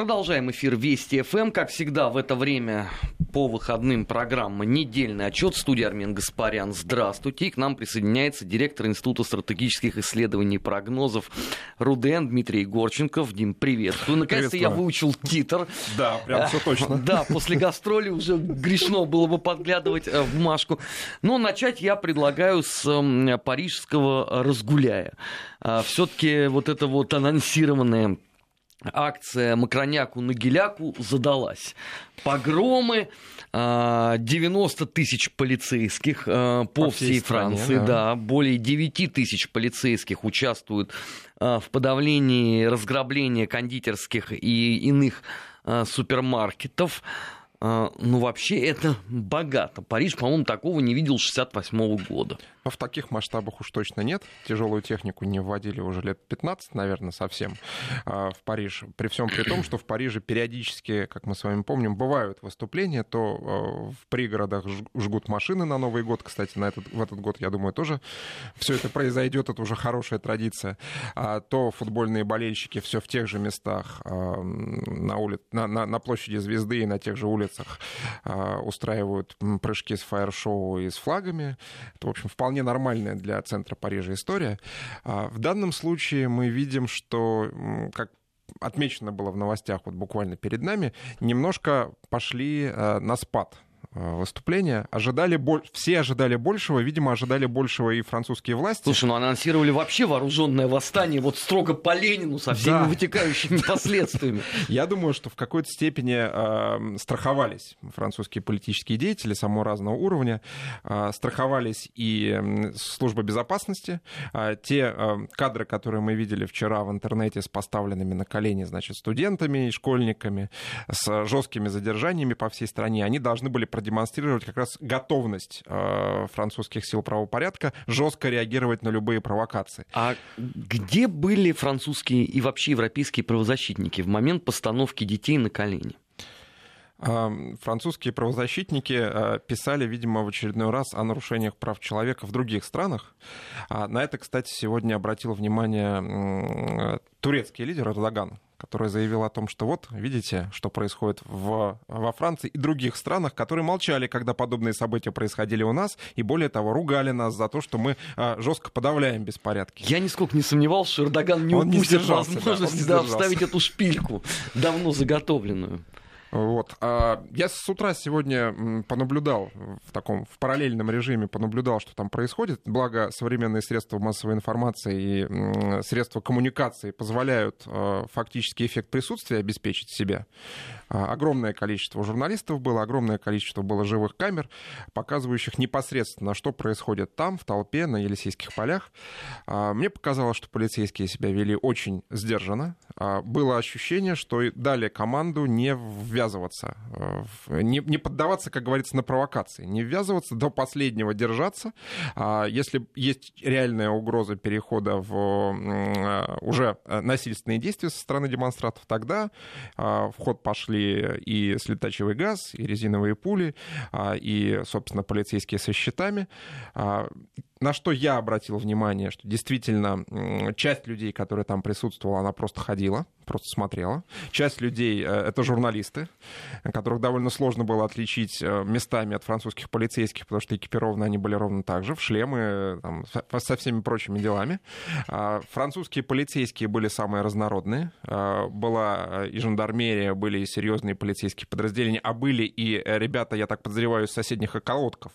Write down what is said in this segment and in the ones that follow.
Продолжаем эфир Вести ФМ. Как всегда, в это время по выходным программа «Недельный отчет». Студия Армен Гаспарян. Здравствуйте. И к нам присоединяется директор Института стратегических исследований и прогнозов РУДН Дмитрий Горченков. Дим, привет. Наконец-то я выучил титр. Да, прям все точно. Да, после гастроли уже грешно было бы подглядывать э, в Машку. Но начать я предлагаю с парижского разгуляя. А, Все-таки вот это вот анонсированное акция Макроняку на Геляку задалась. Погромы, 90 а, тысяч полицейских а, по, по всей, всей Франции, стране, да. да, более 9 тысяч полицейских участвуют а, в подавлении разграбления кондитерских и иных супермаркетов. Ну, вообще, это богато. Париж, по-моему, такого не видел с 68 года. Но в таких масштабах уж точно нет. Тяжелую технику не вводили уже лет 15, наверное, совсем а, в Париж. При всем при том, что в Париже периодически, как мы с вами помним, бывают выступления, то а, в пригородах жгут машины на Новый год. Кстати, на этот, в этот год, я думаю, тоже все это произойдет, это уже хорошая традиция. А, то футбольные болельщики все в тех же местах на, улиц, на, на, на площади Звезды и на тех же улицах устраивают прыжки с фаер-шоу и с флагами. Это, в общем, вполне вполне нормальная для центра Парижа история. А, в данном случае мы видим, что, как отмечено было в новостях вот буквально перед нами, немножко пошли э, на спад Э, выступления. Ожидали, все ожидали большего, видимо, ожидали большего и французские власти. Слушай, ну анонсировали вообще вооруженное восстание вот строго по Ленину со всеми да. вытекающими последствиями. Я думаю, что в какой-то степени э, страховались французские политические деятели самого разного уровня, э, страховались и служба безопасности. Э, те э, кадры, которые мы видели вчера в интернете с поставленными на колени, значит, студентами и школьниками, с жесткими задержаниями по всей стране, они должны были продемонстрировать как раз готовность э, французских сил правопорядка жестко реагировать на любые провокации. А где были французские и вообще европейские правозащитники в момент постановки детей на колени? А, французские правозащитники э, писали, видимо, в очередной раз о нарушениях прав человека в других странах. А, на это, кстати, сегодня обратил внимание турецкий лидер Эрдоган, который заявил о том, что вот, видите, что происходит в, во Франции и других странах, которые молчали, когда подобные события происходили у нас, и более того, ругали нас за то, что мы а, жестко подавляем беспорядки. Я нисколько не сомневался, что Эрдоган не он упустит не возможности да, да, вставить эту шпильку, давно заготовленную. Вот. А я с утра сегодня понаблюдал в таком в параллельном режиме, понаблюдал, что там происходит. Благо, современные средства массовой информации и средства коммуникации позволяют а, фактически эффект присутствия обеспечить себе. А, огромное количество журналистов было, огромное количество было живых камер, показывающих непосредственно, что происходит там, в толпе, на Елисейских полях. Мне показалось, что полицейские себя вели очень сдержанно. Было ощущение, что дали команду не ввязываться ввязываться, э, не, не поддаваться, как говорится, на провокации, не ввязываться, до последнего держаться. А если есть реальная угроза перехода в э, уже насильственные действия со стороны демонстрантов, тогда а, в ход пошли и слетачевый газ, и резиновые пули, а, и, собственно, полицейские со щитами на что я обратил внимание, что действительно часть людей, которые там присутствовала, она просто ходила, просто смотрела. Часть людей — э, это журналисты, которых довольно сложно было отличить э, местами от французских полицейских, потому что экипированы они были ровно так же, в шлемы, там, со всеми прочими делами. А французские полицейские были самые разнородные. А, была и жандармерия, были и серьезные полицейские подразделения, а были и ребята, я так подозреваю, из соседних околотков,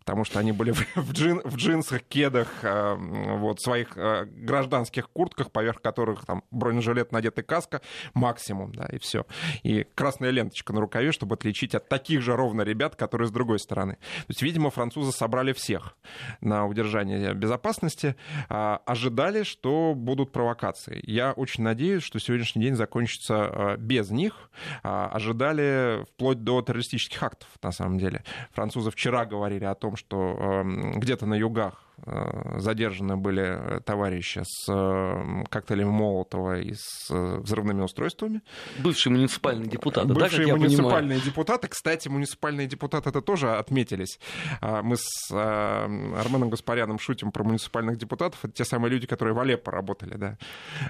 потому что они были в, джин, в джин джинсах, кедах, э, вот, своих э, гражданских куртках, поверх которых там бронежилет надет и каска, максимум, да, и все. И красная ленточка на рукаве, чтобы отличить от таких же ровно ребят, которые с другой стороны. То есть, видимо, французы собрали всех на удержание безопасности, а, ожидали, что будут провокации. Я очень надеюсь, что сегодняшний день закончится э, без них. А, ожидали вплоть до террористических актов, на самом деле. Французы вчера говорили о том, что где-то на юга вечерах Э, задержаны были товарищи с э, коктейлями Молотова и с э, взрывными устройствами. Бывшие муниципальные депутаты, Бывшие да, муниципальные депутаты. Кстати, муниципальные депутаты это тоже отметились. А, мы с Арменом Гаспаряном шутим про муниципальных депутатов. Это те самые люди, которые в Алеппо работали, да,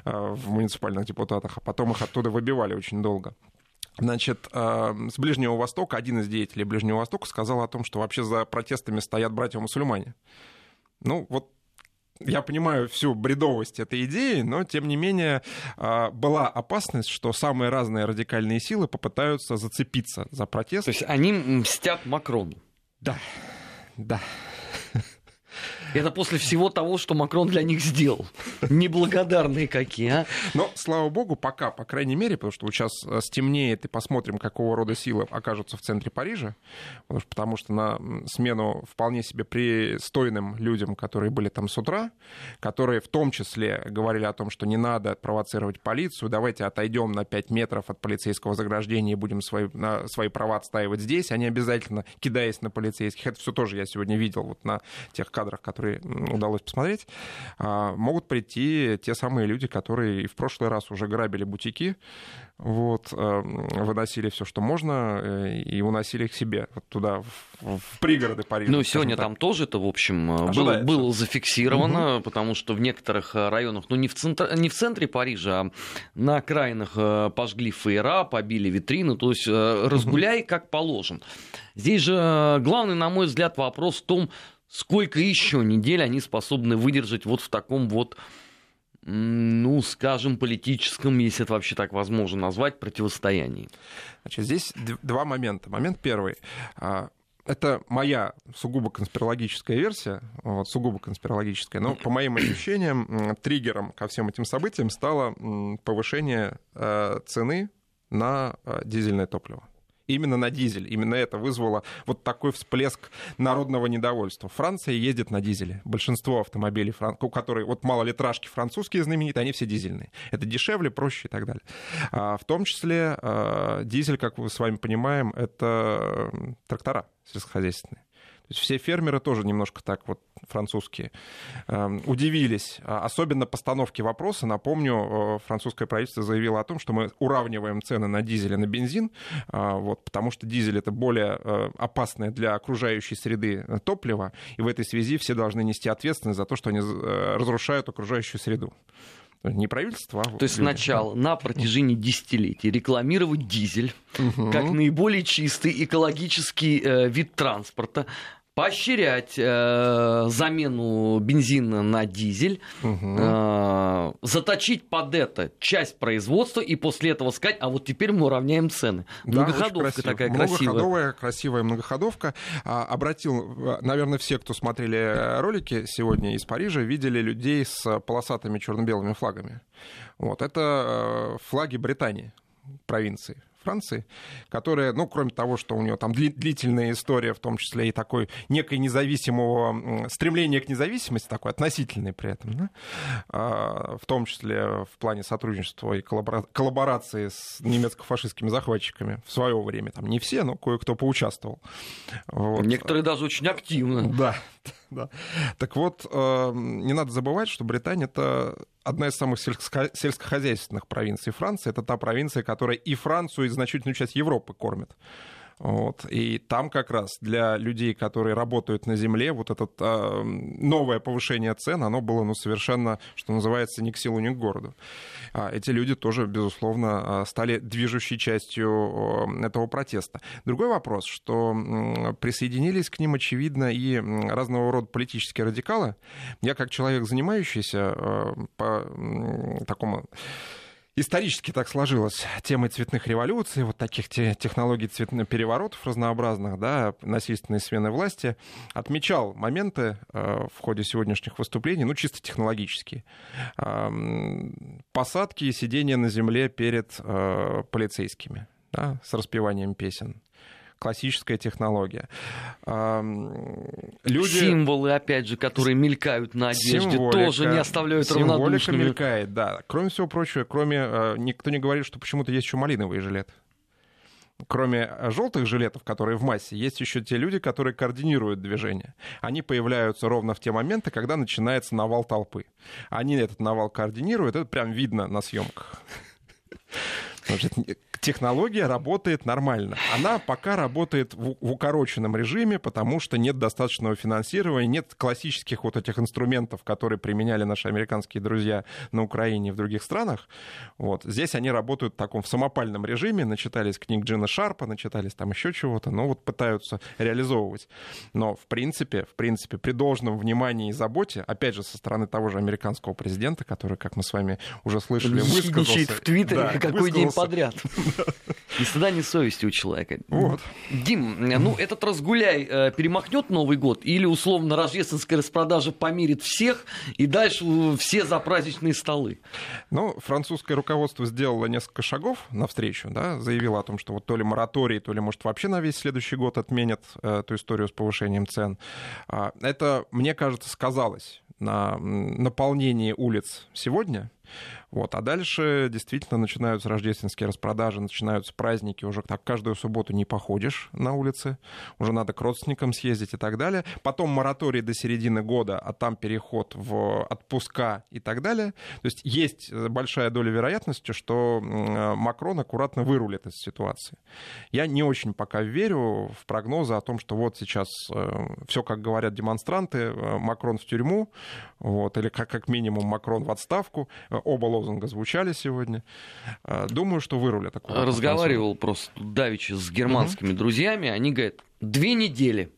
в муниципальных депутатах, а потом их оттуда выбивали очень долго. Значит, с Ближнего Востока, один из деятелей Ближнего Востока сказал о том, что вообще за протестами стоят братья-мусульмане. Ну, вот я понимаю всю бредовость этой идеи, но тем не менее а, была опасность, что самые разные радикальные силы попытаются зацепиться за протест. То есть они мстят Макрону. Да, да. Это после всего того, что Макрон для них сделал. Неблагодарные какие, а? Но, слава богу, пока, по крайней мере, потому что вот сейчас э, стемнеет и посмотрим, какого рода силы окажутся в центре Парижа, потому что на смену вполне себе пристойным людям, которые были там с утра, которые в том числе говорили о том, что не надо провоцировать полицию, давайте отойдем на 5 метров от полицейского заграждения и будем свои, на, свои права отстаивать здесь, они обязательно кидаясь на полицейских. Это все тоже я сегодня видел вот на тех кадрах, которые которые удалось посмотреть, а, могут прийти те самые люди, которые в прошлый раз уже грабили бутики, вот, а, выносили все, что можно, э, и уносили их себе вот туда, в, в пригороды Парижа. Ну, сегодня так. там тоже это, в общем, было, было зафиксировано, угу. потому что в некоторых э, районах, ну, не в, центр, не в центре Парижа, а на окраинах э, пожгли фейера, побили витрины, то есть разгуляй как положен. Здесь же главный, на мой взгляд, вопрос в том, сколько еще недель они способны выдержать вот в таком вот, ну, скажем, политическом, если это вообще так возможно назвать, противостоянии. Значит, здесь два момента. Момент первый. А, это моя сугубо конспирологическая версия, вот, сугубо конспирологическая, но по моим ощущениям триггером ко всем этим событиям стало повышение э, цены на э, дизельное топливо именно на дизель. Именно это вызвало вот такой всплеск народного недовольства. Франция ездит на дизеле. Большинство автомобилей, у которых вот малолитражки французские знаменитые, они все дизельные. Это дешевле, проще и так далее. А, в том числе а, дизель, как мы с вами понимаем, это трактора сельскохозяйственные. Есть все фермеры тоже немножко так вот французские эм, удивились. А, особенно постановке вопроса. Напомню, э, французское правительство заявило о том, что мы уравниваем цены на дизель и на бензин, а, вот, потому что дизель это более э, опасное для окружающей среды э, топливо, и в этой связи все должны нести ответственность за то, что они разрушают окружающую среду. Не правительство, а... То есть сначала на протяжении десятилетий рекламировать дизель угу. как наиболее чистый экологический э, вид транспорта, поощрять э, замену бензина на дизель, угу. э, заточить под это часть производства и после этого сказать, а вот теперь мы уравняем цены. Да, многоходовка такая красивая. Многоходовая, красивая многоходовка. А, обратил, наверное, все, кто смотрели ролики сегодня из Парижа, видели людей с полосатыми черно-белыми флагами. Вот, это э, флаги Британии провинции. Франции, которая, ну, кроме того, что у нее там длительная история, в том числе и такой некой независимого стремления к независимости, такой относительной при этом, да, а, в том числе в плане сотрудничества и коллаборации с немецко-фашистскими захватчиками в свое время. Там не все, но кое-кто поучаствовал. Вот. Некоторые даже очень активно. Да, да. Так вот, э, не надо забывать, что Британия это одна из самых сельскохозяйственных провинций Франции. Это та провинция, которая и Францию, и значительную часть Европы кормит. Вот. И там как раз для людей, которые работают на земле, вот это э, новое повышение цен, оно было ну, совершенно, что называется, ни к силу, ни к городу. А эти люди тоже, безусловно, а, стали движущей частью этого протеста. Другой вопрос, что присоединились к ним, очевидно, и разного рода политические радикалы. Я как человек, занимающийся э, по такому исторически так сложилось темой цветных революций, вот таких те, технологий цветных переворотов разнообразных, да, насильственной смены власти, отмечал моменты э, в ходе сегодняшних выступлений, ну, чисто технологические. Посадки и сидения на земле перед э, полицейскими, да, с распеванием песен классическая технология. Люди... Символы, опять же, которые мелькают на одежде, символика, тоже не оставляют равнодушными. Символика мелькает, да. Кроме всего прочего, кроме... Э, никто не говорит, что почему-то есть еще малиновый жилет. кроме желтых жилетов, которые в массе, есть еще те люди, которые координируют движение. Они появляются ровно в те моменты, когда начинается навал толпы. Они этот навал координируют, это прям видно на съемках. Значит, технология работает нормально. Она пока работает в, в укороченном режиме, потому что нет достаточного финансирования, нет классических вот этих инструментов, которые применяли наши американские друзья на Украине и в других странах. Вот. Здесь они работают в таком в самопальном режиме, начитались книг Джина Шарпа, начитались там еще чего-то, но вот пытаются реализовывать. Но в принципе, в принципе, при должном внимании и заботе, опять же, со стороны того же американского президента, который, как мы с вами уже слышали, высказался... в Твиттере да, какой день подряд. Ни стыда, ни совести у человека. Вот. Дим, ну этот разгуляй э, перемахнет Новый год или условно рождественская распродажа помирит всех и дальше все за праздничные столы? Ну, французское руководство сделало несколько шагов навстречу, да, заявило о том, что вот то ли мораторий, то ли, может, вообще на весь следующий год отменят э, эту историю с повышением цен. А, это, мне кажется, сказалось на наполнении улиц сегодня, вот. А дальше действительно начинаются рождественские распродажи, начинаются праздники, уже так каждую субботу не походишь на улице, уже надо к родственникам съездить и так далее. Потом мораторий до середины года, а там переход в отпуска и так далее. То есть есть большая доля вероятности, что Макрон аккуратно вырулит из ситуации. Я не очень пока верю в прогнозы о том, что вот сейчас э, все, как говорят демонстранты, э, Макрон в тюрьму, вот, или как, как минимум Макрон в отставку. Оба лозунга звучали сегодня. А, думаю, что вырулят такого. Разговаривал просто давеча с германскими угу. друзьями. Они говорят, две недели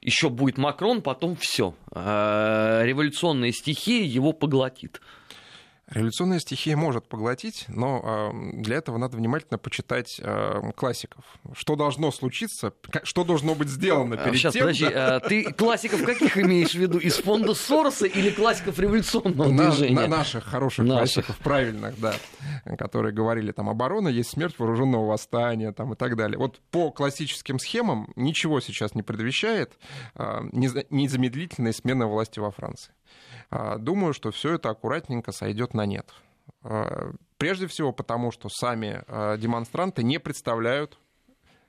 еще будет Макрон, потом все. А, революционная стихия его поглотит. Революционная стихия может поглотить, но для этого надо внимательно почитать классиков. Что должно случиться, что должно быть сделано а, перед Сейчас, тем... подожди, да? ты классиков каких имеешь в виду? Из фонда Сороса или классиков революционного на, движения? На наших хороших наших. классиков, правильных, да, которые говорили, там, оборона есть смерть вооруженного восстания, там, и так далее. Вот по классическим схемам ничего сейчас не предвещает незамедлительной смены власти во Франции. А, думаю, что все это аккуратненько сойдет на нет. А, прежде всего потому, что сами а, демонстранты не представляют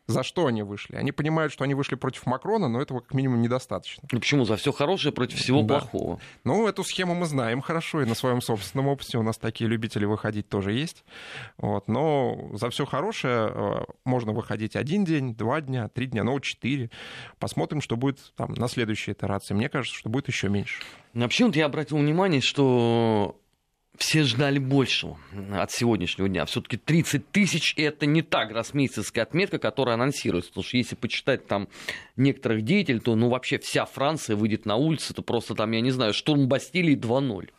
за что они вышли. Они понимают, что они вышли против Макрона, но этого как минимум недостаточно. Ну почему? За все хорошее против всего да. плохого. Ну, эту схему мы знаем хорошо, и на своем собственном опыте у нас такие любители выходить тоже есть. Вот. Но за все хорошее э, можно выходить один день, два дня, три дня, ну, четыре. Посмотрим, что будет там на следующей итерации. Мне кажется, что будет еще меньше. Вообще, вот я обратил внимание, что все ждали большего от сегодняшнего дня. Все-таки 30 тысяч это не та гроссмейстерская отметка, которая анонсируется. Потому что если почитать там некоторых деятелей, то ну вообще вся Франция выйдет на улицу, это просто там, я не знаю, штурм Бастилии 2-0.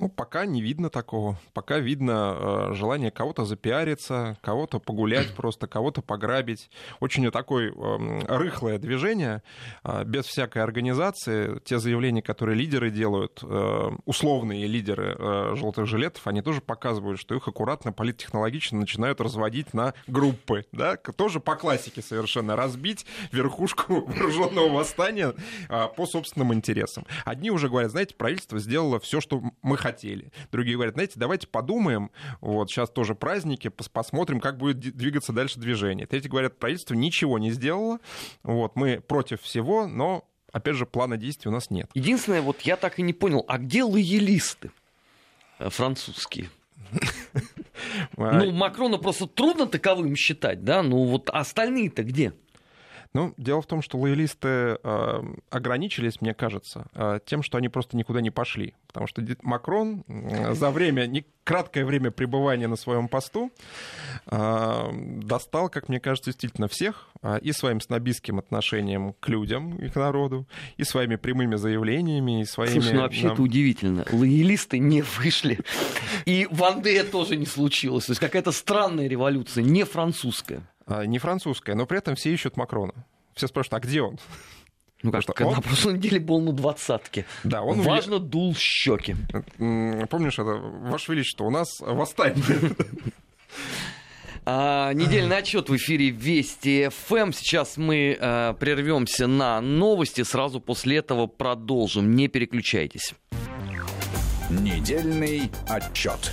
Ну, пока не видно такого. Пока видно э, желание кого-то запиариться, кого-то погулять просто, кого-то пограбить. Очень такое э, рыхлое движение, э, без всякой организации. Те заявления, которые лидеры делают, э, условные лидеры э, желтых жилетов, они тоже показывают, что их аккуратно, политтехнологично начинают разводить на группы. Да? Тоже по классике совершенно. Разбить верхушку вооруженного восстания э, по собственным интересам. Одни уже говорят, знаете, правительство сделало все, что мы хотели. Другие говорят, знаете, давайте подумаем, вот сейчас тоже праздники, посмотрим, как будет двигаться дальше движение. Третьи говорят, правительство ничего не сделало, вот, мы против всего, но, опять же, плана действий у нас нет. Единственное, вот я так и не понял, а где лоялисты э, французские? Ну, Макрона просто трудно таковым считать, да? Ну, вот остальные-то где? Ну, дело в том, что лоялисты э, ограничились, мне кажется, э, тем, что они просто никуда не пошли. Потому что Макрон э, за время, не, краткое время пребывания на своем посту э, достал, как мне кажется, действительно всех э, и своим снобистским отношением к людям и к народу, и своими прямыми заявлениями, и своими... Слушай, ну вообще это удивительно. Лоялисты не вышли. И в Андее тоже не случилось. То есть какая-то странная революция, не французская. А, не французская, но при этом все ищут Макрона. Все спрашивают, а где он? Ну, как что он... на прошлой неделе был на двадцатке. Да, он Важно, уе... дул щеки. Помнишь, это, Ваше Величество, у нас восстание. А, недельный отчет в эфире Вести ФМ. Сейчас мы а, прервемся на новости. Сразу после этого продолжим. Не переключайтесь. Недельный отчет.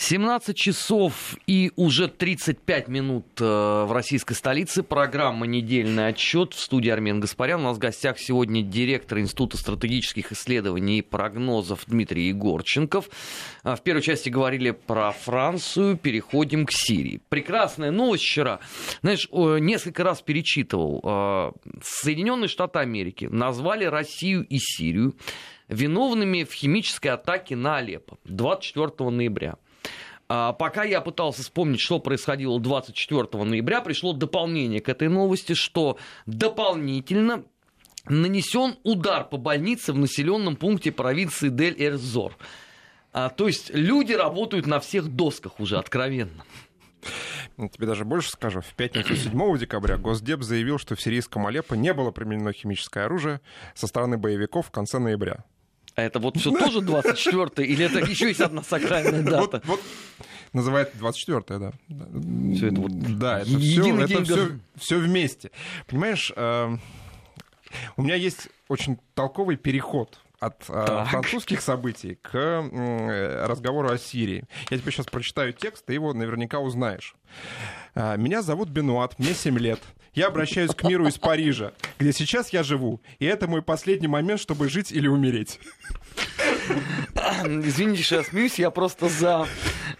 17 часов и уже 35 минут э, в российской столице. Программа «Недельный отчет» в студии Армен Гаспарян. У нас в гостях сегодня директор Института стратегических исследований и прогнозов Дмитрий Егорченков. А, в первой части говорили про Францию, переходим к Сирии. Прекрасная новость вчера. Знаешь, несколько раз перечитывал. А, Соединенные Штаты Америки назвали Россию и Сирию виновными в химической атаке на Алеппо 24 ноября. А, пока я пытался вспомнить, что происходило 24 ноября, пришло дополнение к этой новости, что дополнительно нанесен удар по больнице в населенном пункте провинции Дель-Эрзор. А, то есть люди работают на всех досках уже откровенно. Тебе даже больше скажу. В пятницу 7 декабря Госдеп заявил, что в сирийском Алеппо не было применено химическое оружие со стороны боевиков в конце ноября. А это вот все тоже 24 или это еще есть одна сакральная дата? Вот, вот называется 24 да. Все это вот да, это все, это все, все вместе. Понимаешь, э, у меня есть очень толковый переход от э, так. французских событий к э, разговору о Сирии. Я тебе сейчас прочитаю текст, ты его наверняка узнаешь. «Э, Меня зовут Бенуат, мне 7 лет. Я обращаюсь к миру из Парижа, где сейчас я живу. И это мой последний момент, чтобы жить или умереть. Извините, что я смеюсь, я просто за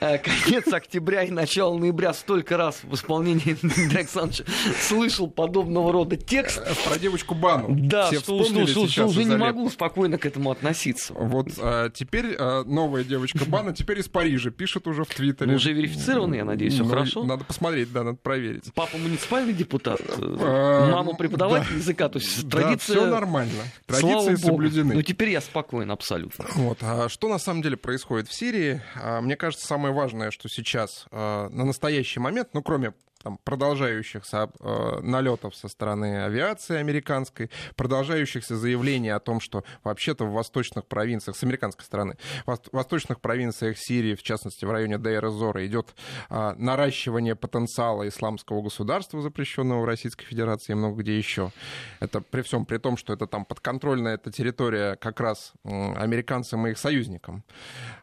конец октября и начало ноября столько раз в исполнении Дмитрия Александровича слышал подобного рода текст. Э, про девочку Бану. Да, Все что, что, что, что уже не могу спокойно к этому относиться. Вот а, теперь а, новая девочка Бана, теперь из Парижа, пишет уже в Твиттере. Ну, уже верифицированы, я надеюсь, все ну, хорошо? Надо посмотреть, да, надо проверить. Папа муниципальный депутат, мама преподаватель языка, то есть традиция... все нормально, традиции соблюдены. Ну, теперь я спокоен абсолютно. Вот. А что на самом деле происходит в Сирии? А, мне кажется, самое важное, что сейчас а, на настоящий момент, ну, кроме там, продолжающихся э, налетов со стороны авиации американской, продолжающихся заявлений о том, что вообще-то в восточных провинциях, с американской стороны, в восточных провинциях Сирии, в частности в районе Дейр-Зора, идет э, наращивание потенциала исламского государства, запрещенного в Российской Федерации и много где еще. Это при всем при том, что это там подконтрольная эта территория как раз э, американцам и их союзникам.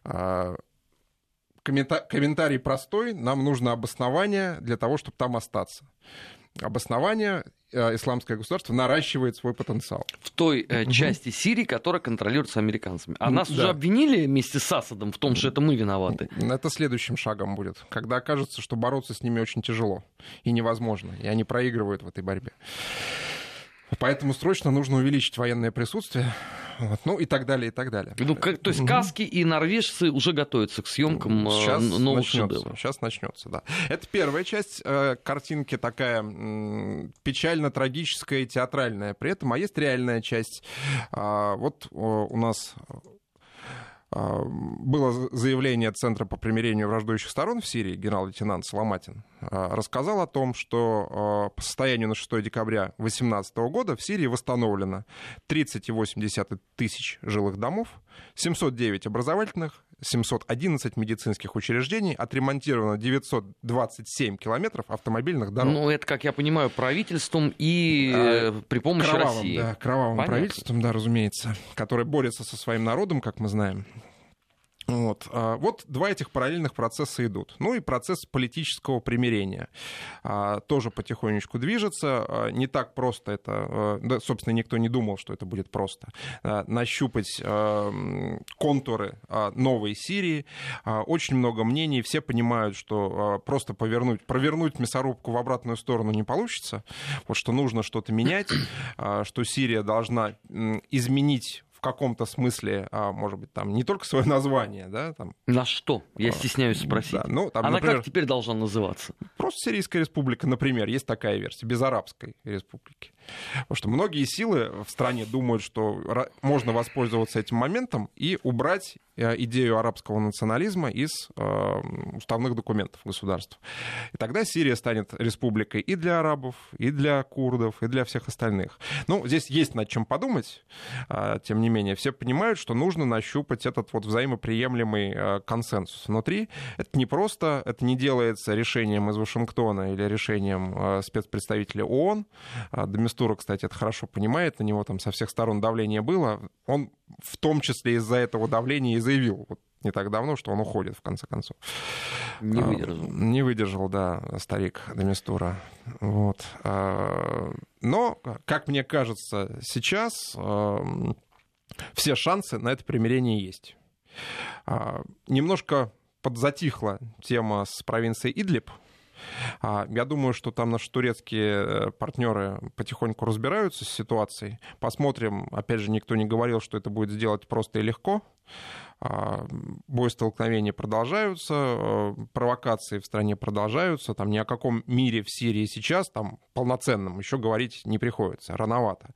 Э, комментарий простой, нам нужно обоснование для того, чтобы там остаться. Обоснование э, исламское государство наращивает свой потенциал. В той э, угу. части Сирии, которая контролируется американцами. А нас да. уже обвинили вместе с Асадом в том, что это мы виноваты. Это следующим шагом будет, когда окажется, что бороться с ними очень тяжело и невозможно, и они проигрывают в этой борьбе. Поэтому срочно нужно увеличить военное присутствие, вот, ну и так далее, и так далее. Ну, как, то есть каски и норвежцы уже готовятся к съемкам сейчас э, новых шедевров. Сейчас начнется, да. Это первая часть э, картинки такая м, печально-трагическая и театральная. При этом, а есть реальная часть. А, вот о, у нас было заявление Центра по примирению враждующих сторон в Сирии, генерал-лейтенант Соломатин, а, рассказал о том, что а, по состоянию на 6 декабря 2018 года в Сирии восстановлено 30,8 тысяч жилых домов, 709 образовательных, 711 медицинских учреждений, отремонтировано 927 километров автомобильных дорог. Ну, это, как я понимаю, правительством и а, при помощи кровавым, России. Да, кровавым Понятно. правительством, да, разумеется, которое борется со своим народом, как мы знаем. Вот. А, вот два этих параллельных процесса идут. Ну и процесс политического примирения а, тоже потихонечку движется. А, не так просто это, да, собственно, никто не думал, что это будет просто. Нащупать контуры новой Сирии. Очень много мнений, все понимают, что просто повернуть, провернуть мясорубку в обратную сторону не получится, вот что нужно что-то менять, что Сирия должна изменить в каком-то смысле, а, может быть, там не только свое название, да, там. На что? Я а, стесняюсь спросить. Да, ну, там, Она например, как теперь должна называться? Просто Сирийская республика, например, есть такая версия, без арабской республики. Потому что многие силы в стране думают, что можно воспользоваться этим моментом и убрать идею арабского национализма из уставных документов государства. И тогда Сирия станет республикой и для арабов, и для курдов, и для всех остальных. Ну, здесь есть над чем подумать, тем не менее. Все понимают, что нужно нащупать этот вот взаимоприемлемый консенсус внутри. Это не просто, это не делается решением из Вашингтона или решением спецпредставителя ООН. Демистура, кстати, это хорошо понимает, на него там со всех сторон давление было. Он в том числе из-за этого давления и заявил вот не так давно, что он уходит, в конце концов. Не а, выдержал. Не выдержал, да, старик Домистура. Вот. А, но, как мне кажется, сейчас а, все шансы на это примирение есть. Немножко подзатихла тема с провинцией Идлиб, я думаю, что там наши турецкие э, партнеры потихоньку разбираются с ситуацией. Посмотрим. Опять же, никто не говорил, что это будет сделать просто и легко. А, бои столкновения продолжаются, э, провокации в стране продолжаются. Там ни о каком мире в Сирии сейчас, там полноценном, еще говорить не приходится, рановато.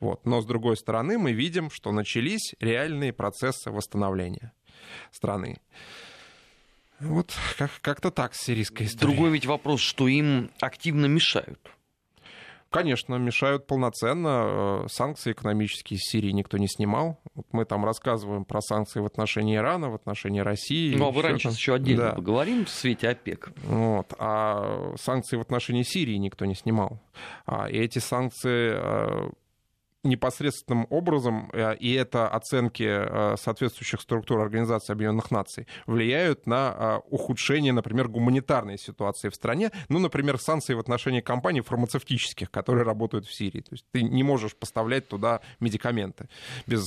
Вот. Но с другой стороны, мы видим, что начались реальные процессы восстановления страны. Вот как- как-то так с сирийской историей. Другой ведь вопрос, что им активно мешают. Конечно, мешают полноценно. Э, санкции экономические из Сирии никто не снимал. Мы там рассказываем про санкции в отношении Ирана, в отношении России. Ну, а вы раньше там. еще отдельно да. поговорим в свете ОПЕК. Вот. А санкции в отношении Сирии никто не снимал. А, и эти санкции э, непосредственным образом, э, и это оценки э, соответствующих структур Организации Объединенных Наций, влияют на э, ухудшение, например, гуманитарной ситуации в стране. Ну, например, санкции в отношении компаний фармацевтических, которые работают в Сирии. То есть ты не можешь поставлять туда медикаменты без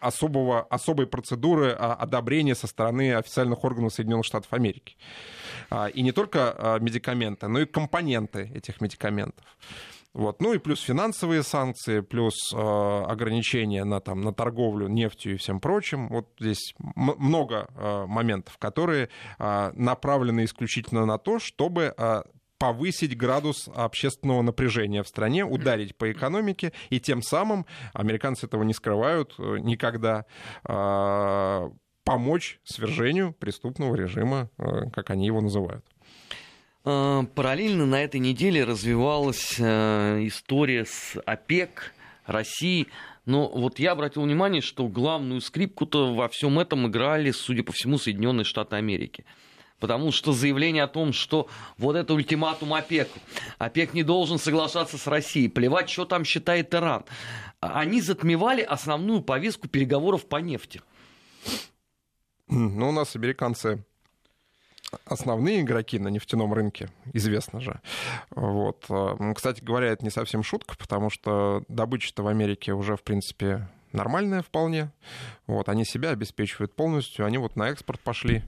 особого, особой процедуры одобрения со стороны официальных органов Соединенных Штатов Америки. А, и не только медикаменты, но и компоненты этих медикаментов. Вот. Ну и плюс финансовые санкции, плюс э, ограничения на, там, на торговлю нефтью и всем прочим. Вот здесь много э, моментов, которые э, направлены исключительно на то, чтобы э, повысить градус общественного напряжения в стране, ударить по экономике, и тем самым, американцы этого не скрывают э, никогда, э, помочь свержению преступного режима, э, как они его называют. Э, параллельно на этой неделе развивалась э, история с ОПЕК, России. Но вот я обратил внимание, что главную скрипку-то во всем этом играли, судя по всему, Соединенные Штаты Америки. Потому что заявление о том, что вот это ультиматум ОПЕК, ОПЕК не должен соглашаться с Россией, плевать, что там считает Иран, они затмевали основную повестку переговоров по нефти. Ну, у нас американцы основные игроки на нефтяном рынке, известно же. Вот. Кстати говоря, это не совсем шутка, потому что добыча-то в Америке уже, в принципе, нормальная вполне. Вот, они себя обеспечивают полностью, они вот на экспорт пошли.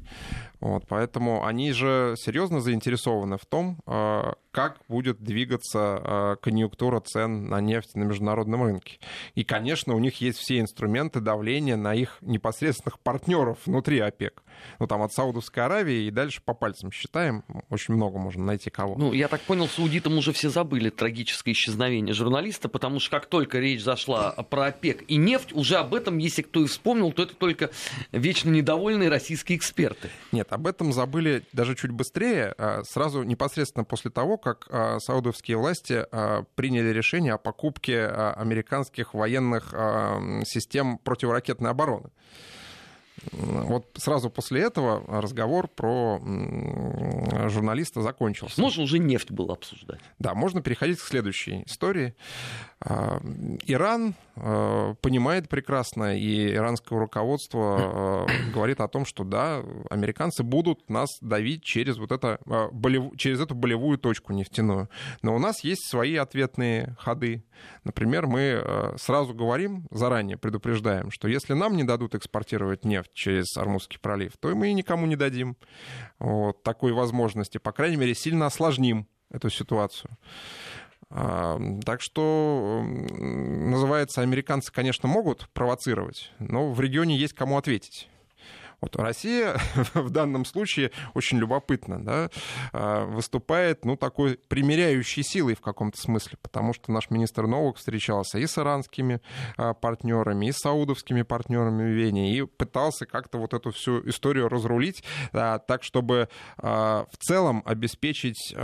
Вот, поэтому они же серьезно заинтересованы в том, а, как будет двигаться а, конъюнктура цен на нефть на международном рынке. И, конечно, у них есть все инструменты давления на их непосредственных партнеров внутри ОПЕК. Ну, там от Саудовской Аравии и дальше по пальцам считаем. Очень много можно найти кого. Ну, я так понял, саудитам уже все забыли трагическое исчезновение журналиста, потому что как только речь зашла про ОПЕК и нефть, уже об этом, если кто и вспомнил, то это только вечно недовольные российские эксперты. Нет, об этом забыли даже чуть быстрее, а сразу непосредственно после того, как а, саудовские власти а, приняли решение о покупке американских военных систем противоракетной обороны. Вот сразу после этого разговор про журналиста закончился. Можно уже нефть было обсуждать. Да, можно переходить к следующей истории. Иран Э, понимает прекрасно, и иранское руководство э, говорит о том, что да, американцы будут нас давить через вот это, э, болев... через эту болевую точку нефтяную. Но у нас есть свои ответные ходы. Например, мы сразу говорим, заранее предупреждаем, что если нам не дадут экспортировать нефть через Армузский пролив, то мы и никому не дадим вот такой возможности. По крайней мере, сильно осложним эту ситуацию. Так что, называется, американцы, конечно, могут провоцировать, но в регионе есть кому ответить. Вот Россия в данном случае очень любопытно да, а, выступает ну, такой примиряющей силой в каком-то смысле, потому что наш министр Новок встречался и с иранскими а, партнерами, и с саудовскими партнерами в Вене, и пытался как-то вот эту всю историю разрулить так, чтобы в целом обеспечить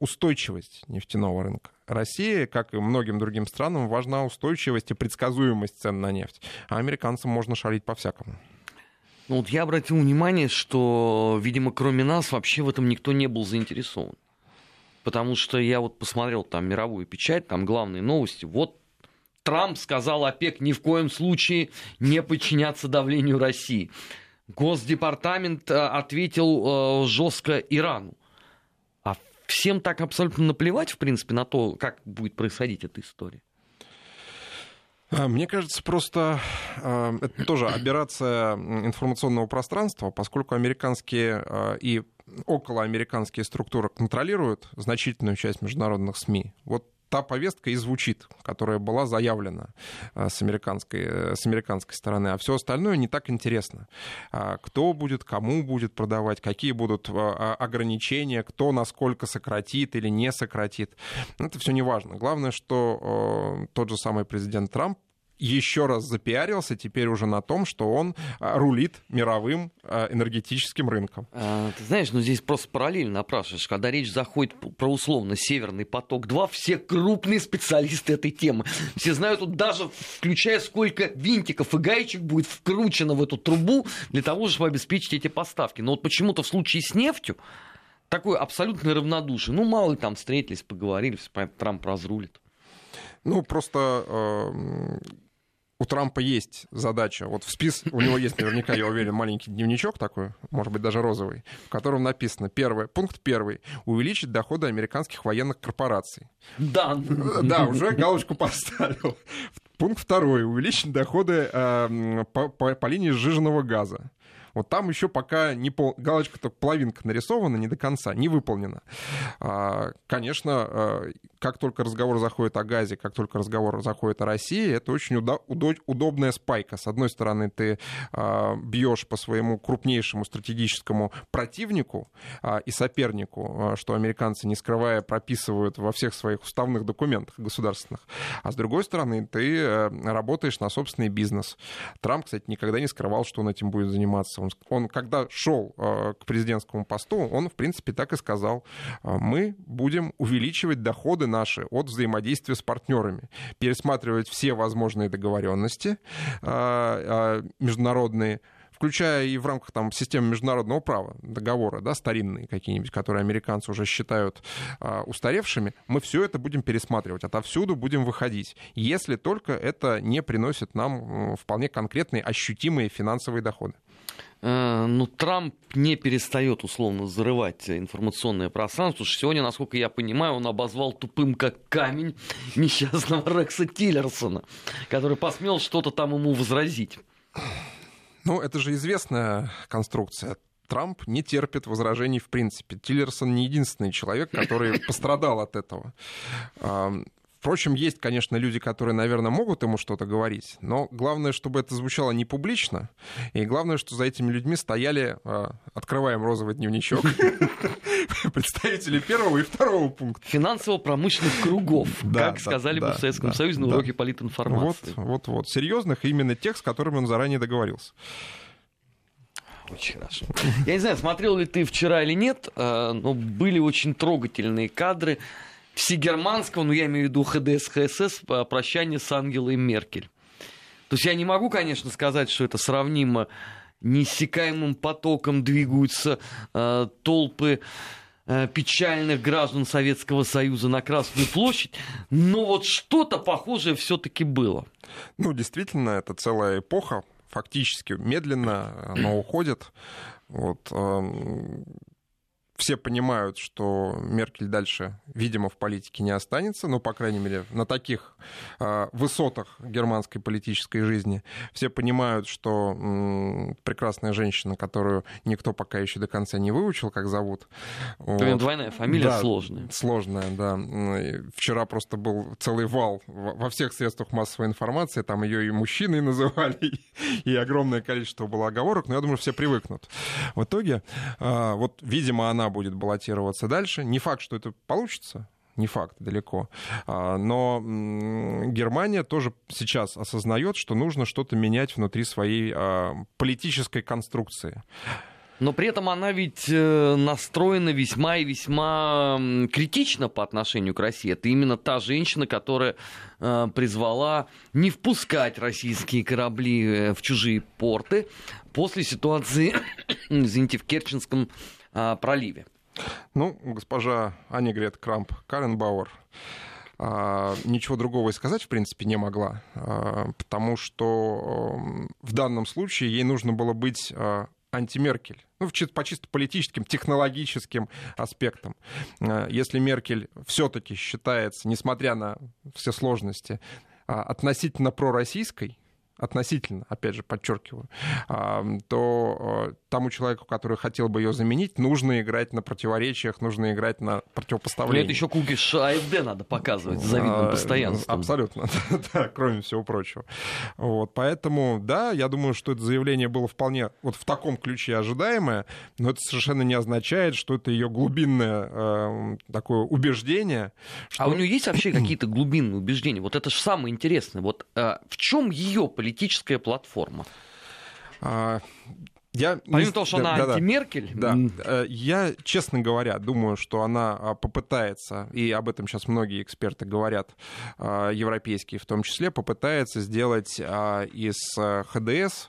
устойчивость нефтяного рынка. России, как и многим другим странам, важна устойчивость и предсказуемость цен на нефть. А американцам можно шалить по-всякому. Ну вот я обратил внимание, что, видимо, кроме нас вообще в этом никто не был заинтересован. Потому что я вот посмотрел там мировую печать, там главные новости. Вот Трамп сказал ОПЕК ни в коем случае не подчиняться давлению России. Госдепартамент э, ответил э, жестко Ирану. А всем так абсолютно наплевать, в принципе, на то, как будет происходить эта история. А, мне кажется, просто э, это тоже операция информационного пространства, поскольку американские э, и околоамериканские структуры контролируют значительную часть международных СМИ. Вот та повестка и звучит, которая была заявлена э, с американской, э, с американской стороны, а все остальное не так интересно. А кто будет, кому будет продавать, какие будут а, ограничения, кто насколько сократит или не сократит. Это все не важно. Главное, что э, тот же самый президент Трамп еще раз запиарился теперь уже на том, что он а, рулит мировым а, энергетическим рынком. А, ты знаешь, ну здесь просто параллельно напрашиваешь. Когда речь заходит про условно «Северный поток-2», все крупные специалисты этой темы. Все знают, тут даже включая сколько винтиков и гаечек будет вкручено в эту трубу для того, чтобы обеспечить эти поставки. Но вот почему-то в случае с нефтью такое абсолютное равнодушие. Ну, мало ли там встретились, поговорили, Трамп разрулит. Ну, просто э, у Трампа есть задача, вот в спис у него есть наверняка, я уверен, маленький дневничок такой, может быть, даже розовый, в котором написано, первое, пункт первый, увеличить доходы американских военных корпораций. Да. Да, уже галочку поставил. Пункт второй, увеличить доходы э, по, по, по линии сжиженного газа. Вот там еще пока не пол... галочка только половинка нарисована, не до конца, не выполнена. А, конечно, а, как только разговор заходит о газе, как только разговор заходит о России, это очень удо... удобная спайка. С одной стороны, ты а, бьешь по своему крупнейшему стратегическому противнику и сопернику, что американцы, не скрывая, прописывают во всех своих уставных документах государственных. А с другой стороны, ты э, работаешь на собственный бизнес. Трамп, кстати, никогда не скрывал, что он этим будет заниматься. Он, он когда шел э, к президентскому посту, он, в принципе, так и сказал. «Э, мы будем увеличивать доходы наши от взаимодействия с партнерами, пересматривать все возможные договоренности э, международные, включая и в рамках там, системы международного права, договора, да, старинные какие-нибудь, которые американцы уже считают а, устаревшими, мы все это будем пересматривать, отовсюду будем выходить, если только это не приносит нам вполне конкретные ощутимые финансовые доходы. Э, ну, Трамп не перестает условно взрывать информационное пространство, что сегодня, насколько я понимаю, он обозвал тупым как камень несчастного Рекса Тиллерсона, который посмел что-то там ему возразить. Ну, это же известная конструкция. Трамп не терпит возражений в принципе. Тиллерсон не единственный человек, который пострадал от этого. Впрочем, есть, конечно, люди, которые, наверное, могут ему что-то говорить, но главное, чтобы это звучало не публично, и главное, что за этими людьми стояли, а, открываем розовый дневничок, представители первого и второго пункта. Финансово-промышленных кругов, как сказали бы в Советском Союзе на уроке политинформации. Вот, вот, вот, серьезных, именно тех, с которыми он заранее договорился. Очень хорошо. Я не знаю, смотрел ли ты вчера или нет, а, но были очень трогательные кадры всегерманского, ну я имею в виду ХДС, ХСС, прощание с Ангелой Меркель. То есть я не могу, конечно, сказать, что это сравнимо неиссякаемым потоком двигаются э, толпы э, печальных граждан Советского Союза на Красную площадь, но вот что-то похожее все-таки было. Ну, действительно, это целая эпоха, фактически медленно, но уходит. Вот, э, все понимают, что Меркель дальше, видимо, в политике не останется, ну, по крайней мере, на таких э, высотах германской политической жизни. Все понимают, что м, прекрасная женщина, которую никто пока еще до конца не выучил, как зовут. Вот. Двойная фамилия да, сложная. Сложная, да. Вчера просто был целый вал во всех средствах массовой информации, там ее и мужчиной называли, и огромное количество было оговорок, но я думаю, все привыкнут. В итоге, э, вот, видимо, она будет баллотироваться дальше. Не факт, что это получится, не факт далеко. А, но Германия тоже сейчас осознает, что нужно что-то менять внутри своей а, политической конструкции. Но при этом она ведь э, настроена весьма и весьма критично по отношению к России. Это именно та женщина, которая э, призвала не впускать российские корабли э, в чужие порты после ситуации, извините, в Керченском проливе. Ну, госпожа Анигрет Крамп Каренбауэр а, ничего другого и сказать, в принципе, не могла, а, потому что в данном случае ей нужно было быть антимеркель. Ну, по чисто политическим, технологическим аспектам. Если Меркель все-таки считается, несмотря на все сложности, относительно пророссийской, относительно, опять же, подчеркиваю, то тому человеку, который хотел бы ее заменить, нужно играть на противоречиях, нужно играть на противопоставлении. это еще кукиш АФД надо показывать с завидным постоянством. Абсолютно, да, кроме всего прочего. Вот, поэтому, да, я думаю, что это заявление было вполне вот в таком ключе ожидаемое, но это совершенно не означает, что это ее глубинное э, такое убеждение. Что... А у нее есть вообще какие-то глубинные убеждения? Вот это же самое интересное. Вот э, в чем ее политическая платформа? А, я Помимо не... того, что да, она да, антимеркель. Да, да. Я, честно говоря, думаю, что она а, попытается, и об этом сейчас многие эксперты говорят, а, европейские в том числе, попытается сделать а, из ХДС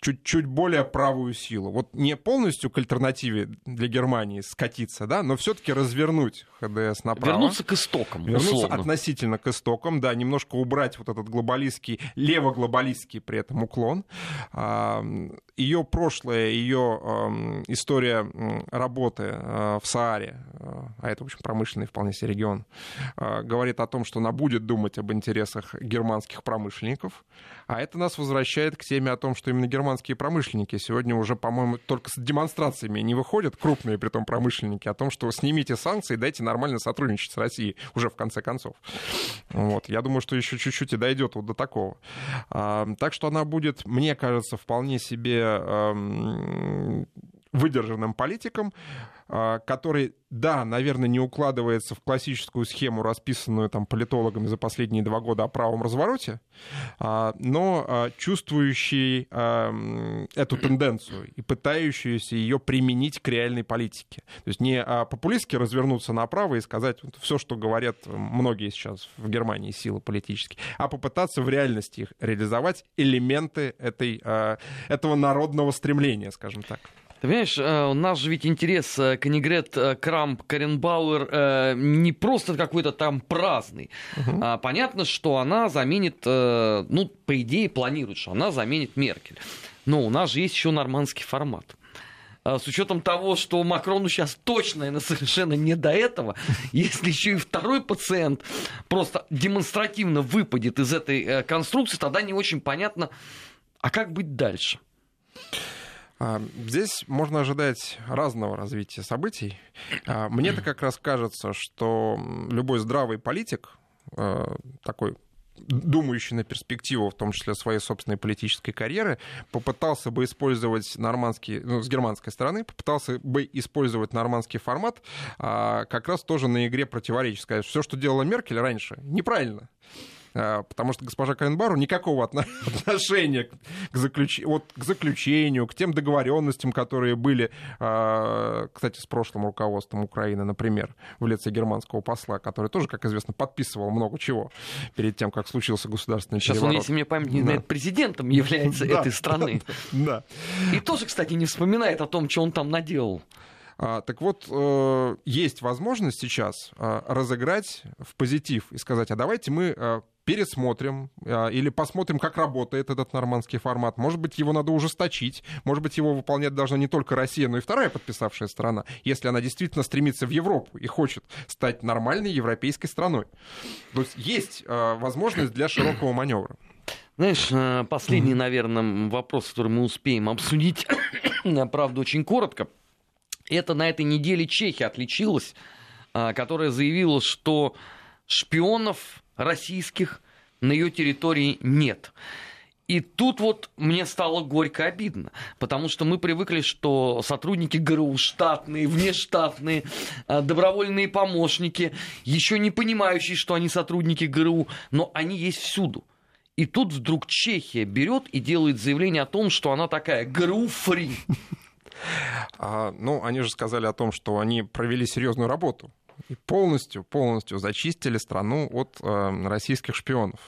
чуть-чуть более правую силу. Вот не полностью к альтернативе для Германии скатиться, да, но все-таки развернуть ХДС направо. Вернуться к истокам, Вернуться условно. относительно к истокам, да, немножко убрать вот этот глобалистский, левоглобалистский при этом уклон. Ее прошлое, ее история работы а, в Сааре, а, а это, в общем, промышленный вполне себе регион, а, говорит о том, что она будет думать об интересах германских промышленников, а это нас возвращает к теме о том, что именно германские промышленники сегодня уже, по-моему, только с демонстрациями не выходят, крупные при том промышленники, о том, что снимите санкции, дайте нормально сотрудничать с Россией уже в конце концов. Вот. Я думаю, что еще чуть-чуть и дойдет вот до такого. А, так что она будет, мне кажется, вполне себе эм, выдержанным политиком, а, который, да, наверное, не укладывается в классическую схему, расписанную там политологами за последние два года о правом развороте, а, но а, чувствующий эту тенденцию и пытающийся ее применить к реальной политике. То есть не популистски развернуться направо и сказать все, что говорят многие сейчас в Германии силы политические, а попытаться в реальности их реализовать элементы этой, этого народного стремления, скажем так. Ты понимаешь, э, у нас же ведь интерес э, Канигрет э, Крамп Каренбауэр не просто какой-то там праздный. Угу. А понятно, что она заменит, ну, по идее, планирует, что она заменит Меркель. Но у нас же есть еще нормандский формат с учетом того, что Макрону сейчас точно, наверное, совершенно не до этого, если еще и второй пациент просто демонстративно выпадет из этой конструкции, тогда не очень понятно, а как быть дальше. А, здесь можно ожидать разного развития событий. А, мне-то как раз кажется, что любой здравый политик, а, такой думающий на перспективу, в том числе своей собственной политической карьеры, попытался бы использовать нормандский, ну, с германской стороны, попытался бы использовать нормандский формат как раз тоже на игре противоречий. Сказать, все, что делала Меркель раньше, неправильно. А, потому что госпожа Каленбару никакого отношения к, заключ... вот, к заключению, к тем договоренностям, которые были, а, кстати, с прошлым руководством Украины, например, в лице германского посла, который тоже, как известно, подписывал много чего перед тем, как случился государственный Сейчас переворот. он, если мне память не изменяет, да. президентом является этой страны. Да. И тоже, кстати, не вспоминает о том, что он там наделал. А, так вот, э, есть возможность сейчас разыграть в позитив и сказать, а давайте мы пересмотрим а, или посмотрим, как работает этот нормандский формат. Может быть, его надо ужесточить, может быть, его выполнять должна не только Россия, но и вторая подписавшая страна, если она действительно стремится в Европу и хочет стать нормальной европейской страной. То есть есть а, возможность для широкого маневра. Знаешь, э, последний, наверное, вопрос, который мы успеем обсудить, правда, очень коротко. Это на этой неделе Чехия отличилась, а, которая заявила, что шпионов российских на ее территории нет. И тут вот мне стало горько обидно, потому что мы привыкли, что сотрудники ГРУ штатные, внештатные, а, добровольные помощники, еще не понимающие, что они сотрудники ГРУ, но они есть всюду. И тут вдруг Чехия берет и делает заявление о том, что она такая ГРУ-фри. А, ну, они же сказали о том, что они провели серьезную работу и полностью, полностью зачистили страну от э, российских шпионов.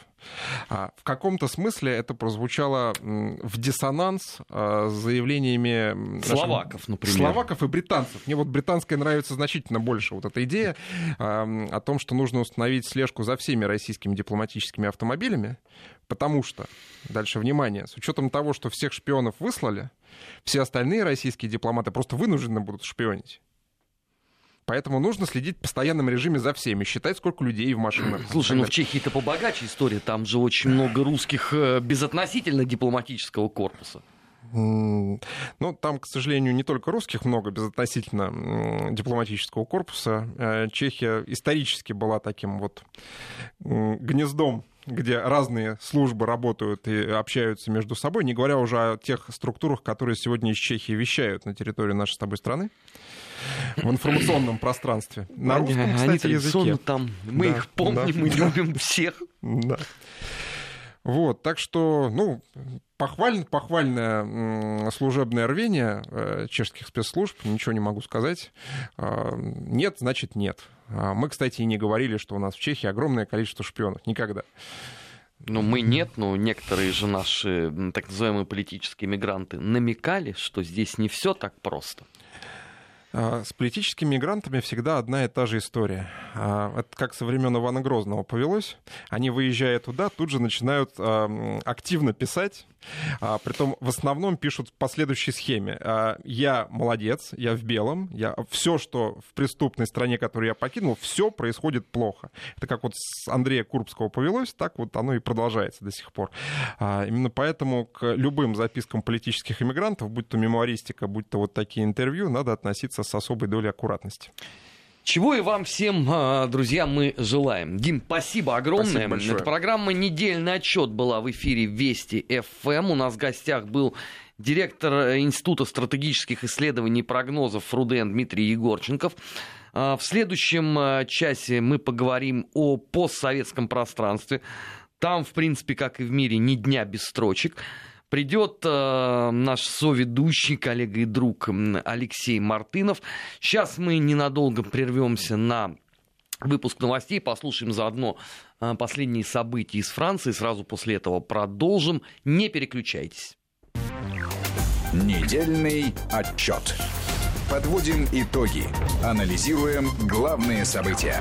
А, в каком-то смысле это прозвучало в диссонанс э, с заявлениями словаков, например. Словаков и британцев. Мне вот британская нравится значительно больше. Вот эта идея о том, что нужно установить слежку за всеми российскими дипломатическими автомобилями, потому что, дальше внимание, с учетом того, что всех шпионов выслали, все остальные российские дипломаты просто вынуждены будут шпионить. Поэтому нужно следить в постоянном режиме за всеми, считать, сколько людей в машинах. Слушай, ну в Чехии-то побогаче история. Там же очень много русских э, безотносительно дипломатического корпуса. Ну, там, к сожалению, не только русских много безотносительно дипломатического корпуса. Э, Чехия исторически была таким вот гнездом где разные службы работают и общаются между собой, не говоря уже о тех структурах, которые сегодня из Чехии вещают на территории нашей с тобой страны в информационном пространстве. На русском, кстати, Они языке. там, мы да, их помним, да, мы да. любим всех. Да. Вот, так что, ну, похвально, похвальное служебное рвение э, чешских спецслужб, ничего не могу сказать. Э, нет, значит нет. А мы, кстати, и не говорили, что у нас в Чехии огромное количество шпионов. Никогда. Ну, мы нет, но некоторые же наши так называемые политические мигранты намекали, что здесь не все так просто. А, с политическими мигрантами всегда одна и та же история. А, это как со времен Ивана Грозного повелось. Они, выезжая туда, тут же начинают активно писать а, притом в основном пишут по следующей схеме. А, я молодец, я в белом, я... все, что в преступной стране, которую я покинул, все происходит плохо. Это как вот с Андрея Курбского повелось, так вот оно и продолжается до сих пор. А, именно поэтому к любым запискам политических иммигрантов, будь то мемуаристика, будь то вот такие интервью, надо относиться с особой долей аккуратности. Чего и вам всем, а, друзья, мы желаем. Дим, спасибо огромное. Спасибо Эта программа «Недельный отчет» была в эфире Вести ФМ. У нас в гостях был директор Института стратегических исследований и прогнозов РУДН Дмитрий Егорченков. А, в следующем а, часе мы поговорим о постсоветском пространстве. Там, в принципе, как и в мире, ни дня без строчек придет э, наш соведущий, коллега и друг Алексей Мартынов. Сейчас мы ненадолго прервемся на выпуск новостей, послушаем заодно э, последние события из Франции. Сразу после этого продолжим. Не переключайтесь. Недельный отчет. Подводим итоги. Анализируем главные события.